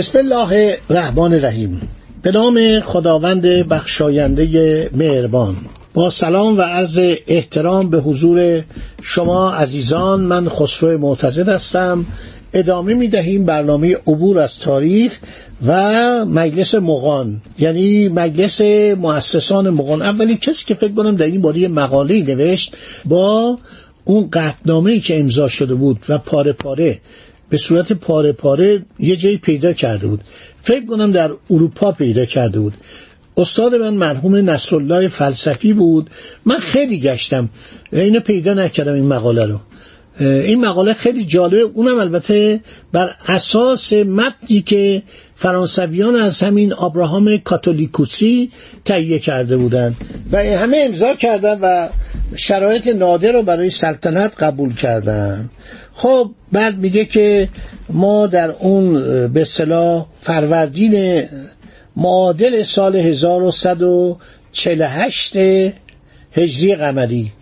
بسم الله الرحمن الرحیم. به نام خداوند بخشاینده مهربان. با سلام و عرض احترام به حضور شما عزیزان من خسرو معتزد هستم. ادامه می دهیم برنامه عبور از تاریخ و مجلس مغان. یعنی مجلس مؤسسان مغان. اولین کسی که فکر کنم در این باره مقاله نوشت با اون قطنامه که امضا شده بود و پاره پاره به صورت پاره پاره یه جایی پیدا کرده بود. فکر کنم در اروپا پیدا کرده بود. استاد من مرحوم نصرالله فلسفی بود. من خیلی گشتم. اینو پیدا نکردم این مقاله رو. این مقاله خیلی جالبه. اونم البته بر اساس متنی که فرانسویان از همین آبراهام کاتولیکوسی تهیه کرده بودند و همه امضا کردن و شرایط نادر رو برای سلطنت قبول کردن خب بعد میگه که ما در اون به صلاح فروردین معادل سال 1148 هجری قمری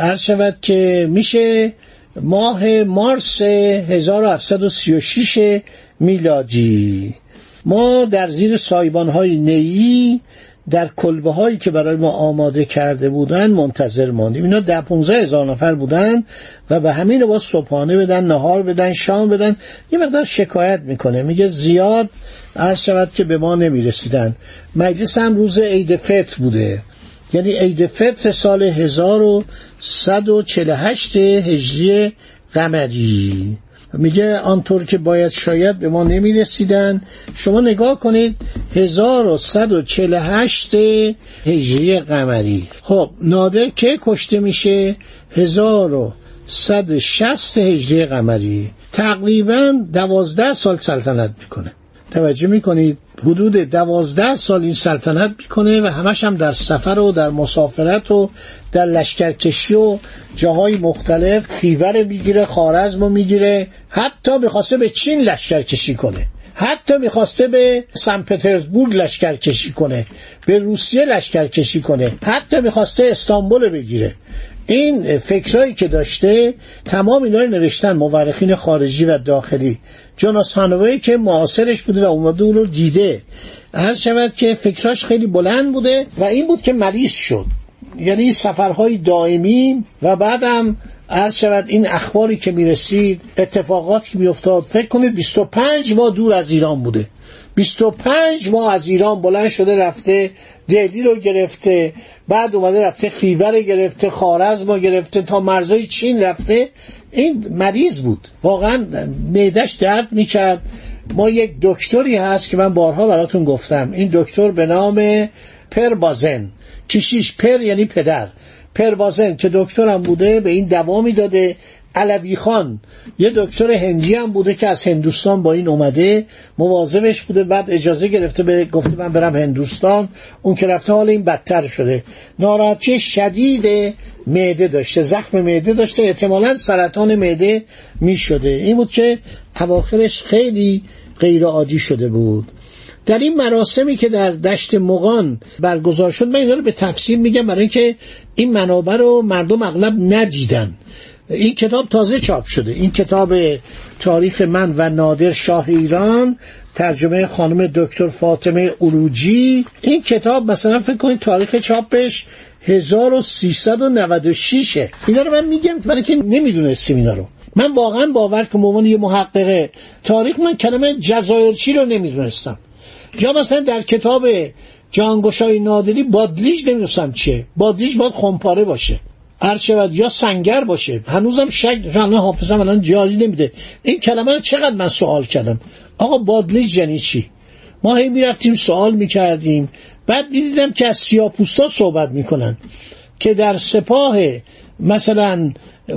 عرض شود که میشه ماه مارس 1736 میلادی. ما در زیر سایبان های نیی در کلبه هایی که برای ما آماده کرده بودن منتظر ماندیم. اینا ده 15 هزار نفر بودن و به همین با صبحانه بدن نهار بدن شام بدن. یه مقدار شکایت می‌کنه. میگه زیاد عرض شود که به ما نمی‌رسیدن. مجلس هم روز عید فطر بوده. یعنی عید فطر سال 1148 هجری قمری. میگه آنطور که باید شاید به ما نمی‌رسیدن. شما نگاه کنید 1148 هجری قمری. خب نادر که کشته میشه؟ 1160 هجری قمری. تقریبا دوازده سال سلطنت می‌کنه. توجه می‌کنید حدود دوازده سال این سلطنت می‌کنه و همش هم در سفر و در مسافرت و در لشکرکشی و جاهای مختلف خیور می‌گیره خارزم می‌گیره حتی می‌خواسته به چین لشکرکشی کنه. حتی می‌خواسته به سن پترزبورگ لشکر کشی کنه به روسیه لشکر کشی کنه حتی می‌خواسته استانبول بگیره. این فکرهایی که داشته تمام اینا رو نوشتن مورخین خارجی و داخلی. جوناس هانوی که معاصرش بوده و اومده اون رو دیده. هر شود که فکراش خیلی بلند بوده و این بود که مریض شد. یعنی سفرهای دائمی و بعدم عرض شود این اخباری که می‌رسید اتفاقاتی که میافتاد فکر کنید 25 ماه دور از ایران بوده. 25 ماه از ایران بلند شده رفته دهلی رو گرفته بعد اومده رفته خیبر گرفته خارزم رو گرفته تا مرزای چین رفته. این مریض بود. واقعا معدش درد می‌کرد. ما یک دکتری هست که من بارها براتون گفتم. این دکتر به نام پر بازن کشیش پر یعنی پدر. پربازن که دکترم بوده به این دوا می‌داده. علوی خان. یه دکتر هندی هم بوده که از هندوستان با این اومده مواظبش بوده بعد اجازه گرفته به گفته من برم هندوستان. اون که رفته حال این بدتر شده. ناراحتی شدید معده داشته زخم معده داشته. احتمالا سرطان معده می شده این بود که اواخرش خیلی غیر عادی شده بود. در این مراسمی که در دشت مغان برگزار شد من اینا رو به تفصیل میگم برای اینکه این منابع رو مردم اغلب ندیدن. این کتاب تازه چاپ شده. این کتاب تاریخ من و نادر شاه ایران ترجمه خانم دکتر فاطمه اروجی این کتاب مثلا فکر کنید تاریخ چاپش 1396 اینا رو من میگم برای که نمی‌دونستیم اینا رو. من واقعا باور که عنوان یه محققه تاریخ من کلمه جزایرچی رو نمی‌دونستم. یا مثلا در کتاب جانگوشای نادری بادلیج نمی‌دونستم چیه. بادلیج باید خمپاره باشه. هر شود یا سنگر باشه. هنوزم شک الان حافظم الان جاری نمیده. این کلمه رو چقدر من سوال کردم؟ آقا بادلیج یعنی چی؟ ما هی می‌رفتیم سوال می‌کردیم. بعد می‌دیدم که از سیاپوستا صحبت می‌کنن که در سپاه مثلا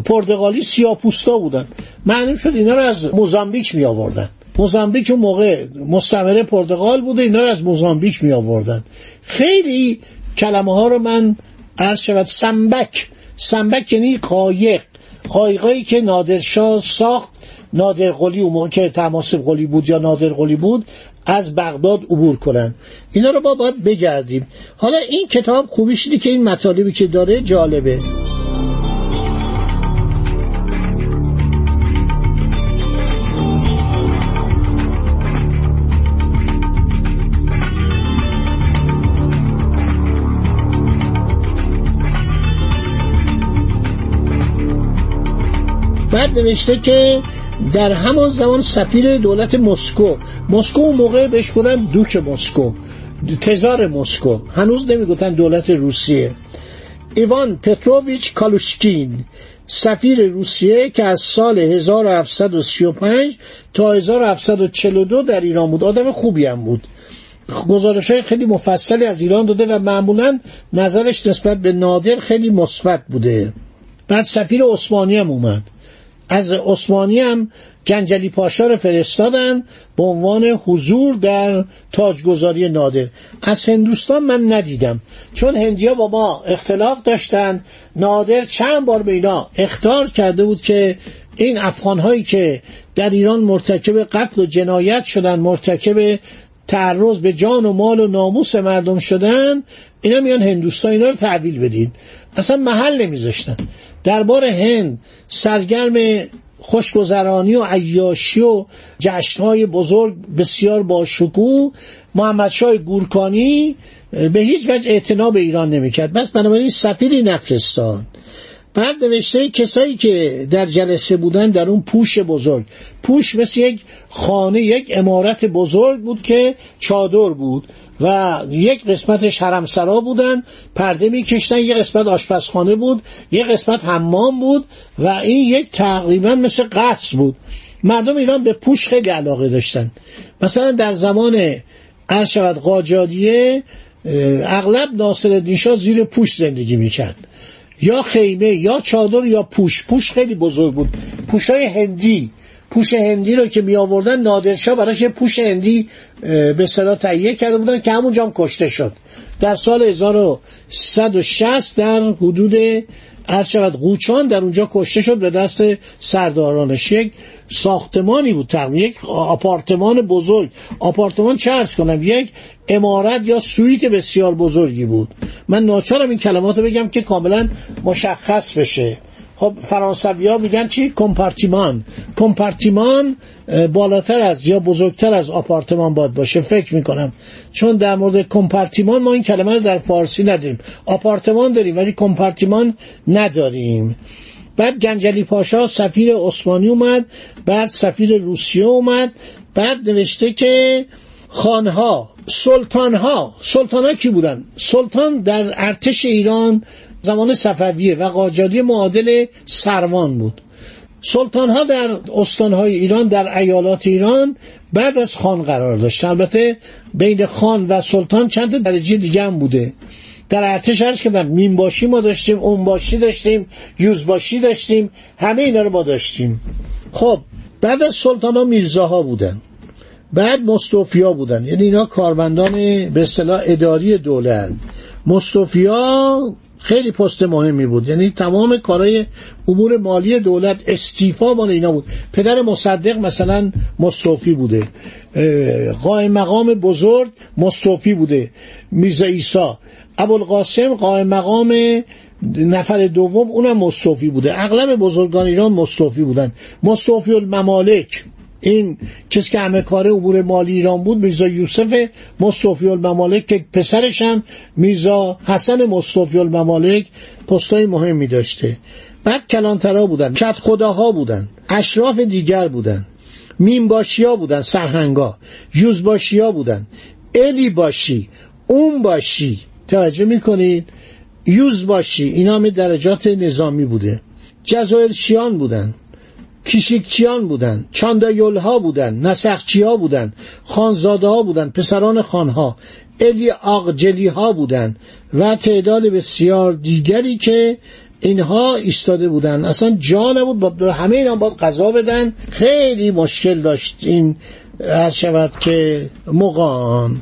پرتغالی سیاپوستا بودن. معلوم شد اینا رو از موزامبیک می آوردن موزامبیک اون موقع مستعمره پرتغال بوده اینا رو از موزامبیک می آوردن خیلی کلمه ها رو من عرض شود سنبک سنبک یعنی قایق قایقایی که نادرشاه ساخت نادر قلی اون موقع که تماسب قلی بود یا نادر قلی بود از بغداد عبور کنن. اینا رو با باید بگردیم. حالا این کتاب خوبیش که این مطالبی که داره جالبه. بعد نوشته که در همان زمان سفیر دولت مسکو مسکو اون موقع بهش بودن دوک مسکو تزار مسکو. هنوز نمی‌گفتن دولت روسیه. ایوان پتروویچ کالوشکین سفیر روسیه که از سال 1735 تا 1742 در ایران بود آدم خوبی هم بود. گزارش های خیلی مفصلی از ایران داده و معمولا نظرش نسبت به نادر خیلی مثبت بوده. بعد سفیر عثمانی هم اومد. از عثمانی هم جنجلی پاشا رو فرستادن به عنوان حضور در تاجگذاری نادر. از هندوستان من ندیدم. چون هندیا با ما اختلاف داشتن نادر چند بار به اینا اختار کرده بود که این افغان هایی که در ایران مرتکب قتل و جنایت شدن مرتکب تعرض به جان و مال و ناموس مردم شدن اینا میان هندوستان اینا رو تحویل بدین. اصلا محل نمیذاشتن. دربار هند سرگرم خوشگذرانی و عیاشی و جشنهای بزرگ بسیار با شکوه محمد شای گورکانی به هیچ وجه اعتنا به ایران نمی‌کرد. بس بنابراین سفیری نفرستاد. بعد نوشته کسایی که در جلسه بودن در اون پوش بزرگ. پوش مثل یک خانه یک امارت بزرگ بود که چادر بود و یک قسمت حرمسرا بودن پرده میکشتن یک قسمت آشپزخانه بود یک قسمت حمام بود و این یک تقریبا مثل قصر بود. مردم ایران به پوش خیلی علاقه داشتن. مثلا در زمان ارشد قاجادیه اغلب ناصر شاه زیر پوش زندگی می‌کرد. یا خیمه یا چادر یا پوش. پوش خیلی بزرگ بود. پوشای هندی. پوش هندی رو که می آوردن نادرشاه براش یه پوش هندی به صدا تهیه کرده بودن که همونجا هم کشته شد. در سال 1160 در حدود عرض شود قوچان در اونجا کشته شد به دست سردارانش یک ساختمانی بود تقریبا. یک آپارتمان بزرگ. آپارتمان ارز کنم؟ یک امارت یا سویت بسیار بزرگی بود. من ناچارم این کلمات رو بگم که کاملا مشخص بشه. خب فرانسوی ها میگن چی؟ کمپارتیمان. کمپارتیمان بالاتر از یا بزرگتر از آپارتمان باد باشه. فکر می‌کنم. چون در مورد کمپارتیمان ما این کلمه رو در فارسی نداریم. آپارتمان داریم ولی کمپارتیمان نداریم. بعد گنجلی پاشا سفیر عثمانی اومد. بعد سفیر روسیه اومد. بعد نوشته که خانها سلطانها سلطانها کی بودن؟ سلطان در ارتش ایران زمان صفویه و قاجاری معادل سروان بود. سلطان ها در استانهای ایران در ایالات ایران بعد از خان قرار داشت. البته بین خان و سلطان چند درجه دیگه هم بوده. در ارتش هرش که باشی ما داشتیم باشی داشتیم یوزباشی داشتیم همه اینا رو ما داشتیم. خب بعد از سلطان ها میرزاها بودن. بعد مستوفیا بودن. یعنی اینا کارمندان به اصطلاح اداری دولت. مستوفیا خیلی پست مهمی بود. یعنی تمام کارهای امور مالی دولت استیفا مال اینا بود. پدر مصدق مثلا مستوفی بوده. قائم مقام بزرگ مستوفی بوده. میرزا ایسا ابوالقاسم قائم مقام نفر دوم اونم مستوفی بوده. اغلب بزرگان ایران مستوفی بودن. مستوفی الممالک. این کسی که همه کار امور مالی ایران بود میرزا یوسف مصطفی الممالک که پسرش هم میرزا حسن مصطفی الممالک پستای مهمی داشته بعد کلانترا بودن کت خداها بودن اشراف دیگر بودن ها بودن سرهنگا ها بودن الی باشی اون باشی توجه می‌کنید یوز باشی اینا همه درجات نظامی بوده. شیان بودن. کیشیکچیان بودن چاندایول ها بودن نسخچی ها بودن خانزاده ها بودن پسران خانها الی آقجلی ها بودن و تعداد بسیار دیگری که اینها ایستاده بودن. اصلا جا نبود با همه اینا باید قضا بدن. خیلی مشکل داشت این هر شود که مقان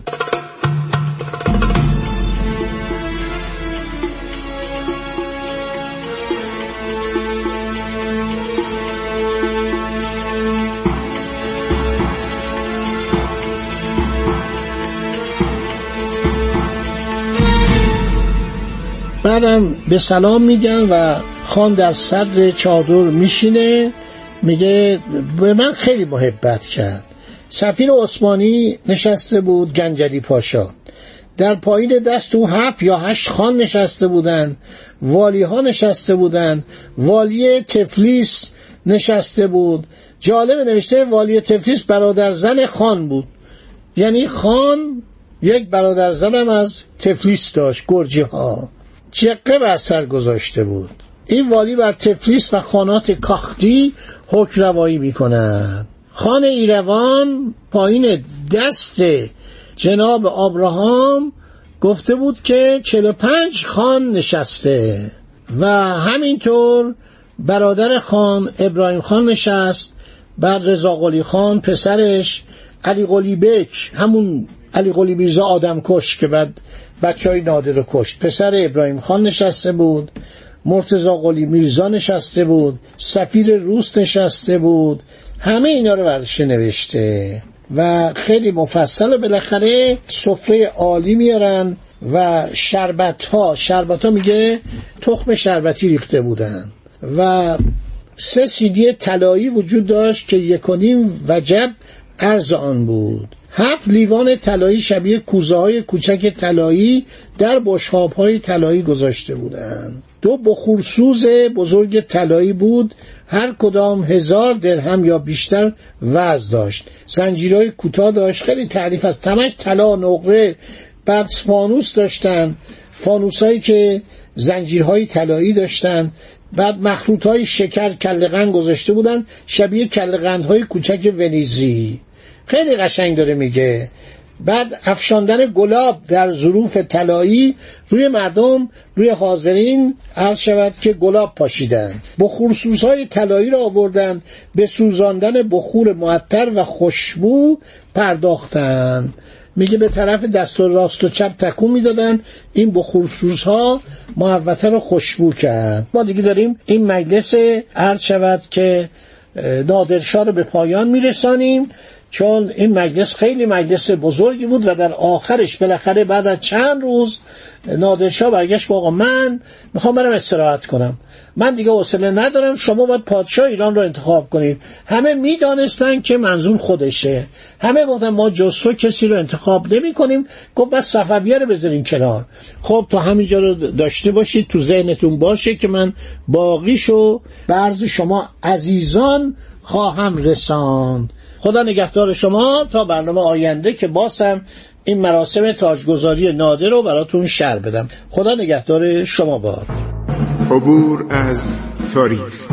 بعدم به سلام میگن و خان در صدر چادر میشینه. میگه به من خیلی محبت کرد. سفیر عثمانی نشسته بود گنجلی پاشا. در پایین دست او هفت یا هشت خان نشسته بودند والی ها نشسته بودند والی تفلیس نشسته بود. جالب نوشته والی تفلیس برادر زن خان بود. یعنی خان یک برادر زنم از تفلیس داشت گرجی ها جقه بر سر گذاشته بود. این والی بر تفلیس و خانات کاختی حکم روایی می کند خان ایروان پایین دست جناب آبراهام گفته بود که 45 خان نشسته و همینطور برادر خان ابراهیم خان نشست بعد رضا قلی خان پسرش علی قلی بک همون علی قلی میرزا آدم کش که بعد بچه های نادر رو کشت. پسر ابراهیم خان نشسته بود. مرتزا قلی میرزا نشسته بود. سفیر روس نشسته بود. همه اینا رو برشه نوشته. و خیلی مفصل و بالاخره سفره عالی میارن و شربت ها شربت ها میگه تخم شربتی ریخته بودن. و سه سیدی طلایی وجود داشت که یکونیم وجب ارز آن بود. هفت لیوان طلایی شبیه کوزه های کوچک طلایی در بشخاب های طلایی گذاشته بودند. دو بخورسوز بزرگ طلایی بود. هر کدام هزار درهم یا بیشتر وزن داشت. زنجیرهای کوتاه داشت. خیلی تعریف از تمش طلا نقره بعد فانوس داشتن. فانوس هایی که زنجیرهای طلایی داشتن. بعد مخروط های شکر کلقند گذاشته بودن. شبیه کلقند های کوچک ونیزی. خیلی قشنگ داره میگه. بعد افشاندن گلاب در ظروف طلایی روی مردم روی حاضرین عرض شود که گلاب پاشیدن بخورسوز های طلایی را آوردن به سوزاندن بخور معطر و خوشبو پرداختن میگه به طرف دست و راست و چپ تکون می‌دادن این بخورسوز ها محوطه رو خوشبو کرد. ما دیگه داریم این مجلس عرض شود که نادرشاه رو به پایان میرسانیم. چون این مجلس خیلی مجلس بزرگی بود و در آخرش بالاخره بعد از چند روز نادرشاه برگشت آقا من می‌خوام برم استراحت کنم. من دیگه حوصله ندارم شما باید پادشاه ایران رو انتخاب کنید. همه می‌دانستن که منظور خودشه. همه گفتن ما جز تو کسی رو انتخاب نمی کنیم گفت بس صفویه رو بذارین کنار. خب تا همینجا رو داشته باشید تو ذهنتون باشه که من باقیشو برز شما عزیزان خواهم رساند. خدا نگهدار شما تا برنامه آینده که باسم این مراسم تاجگذاری نادر رو براتون شر بدم. خدا نگهدار شما باد. عبور از تاریخ.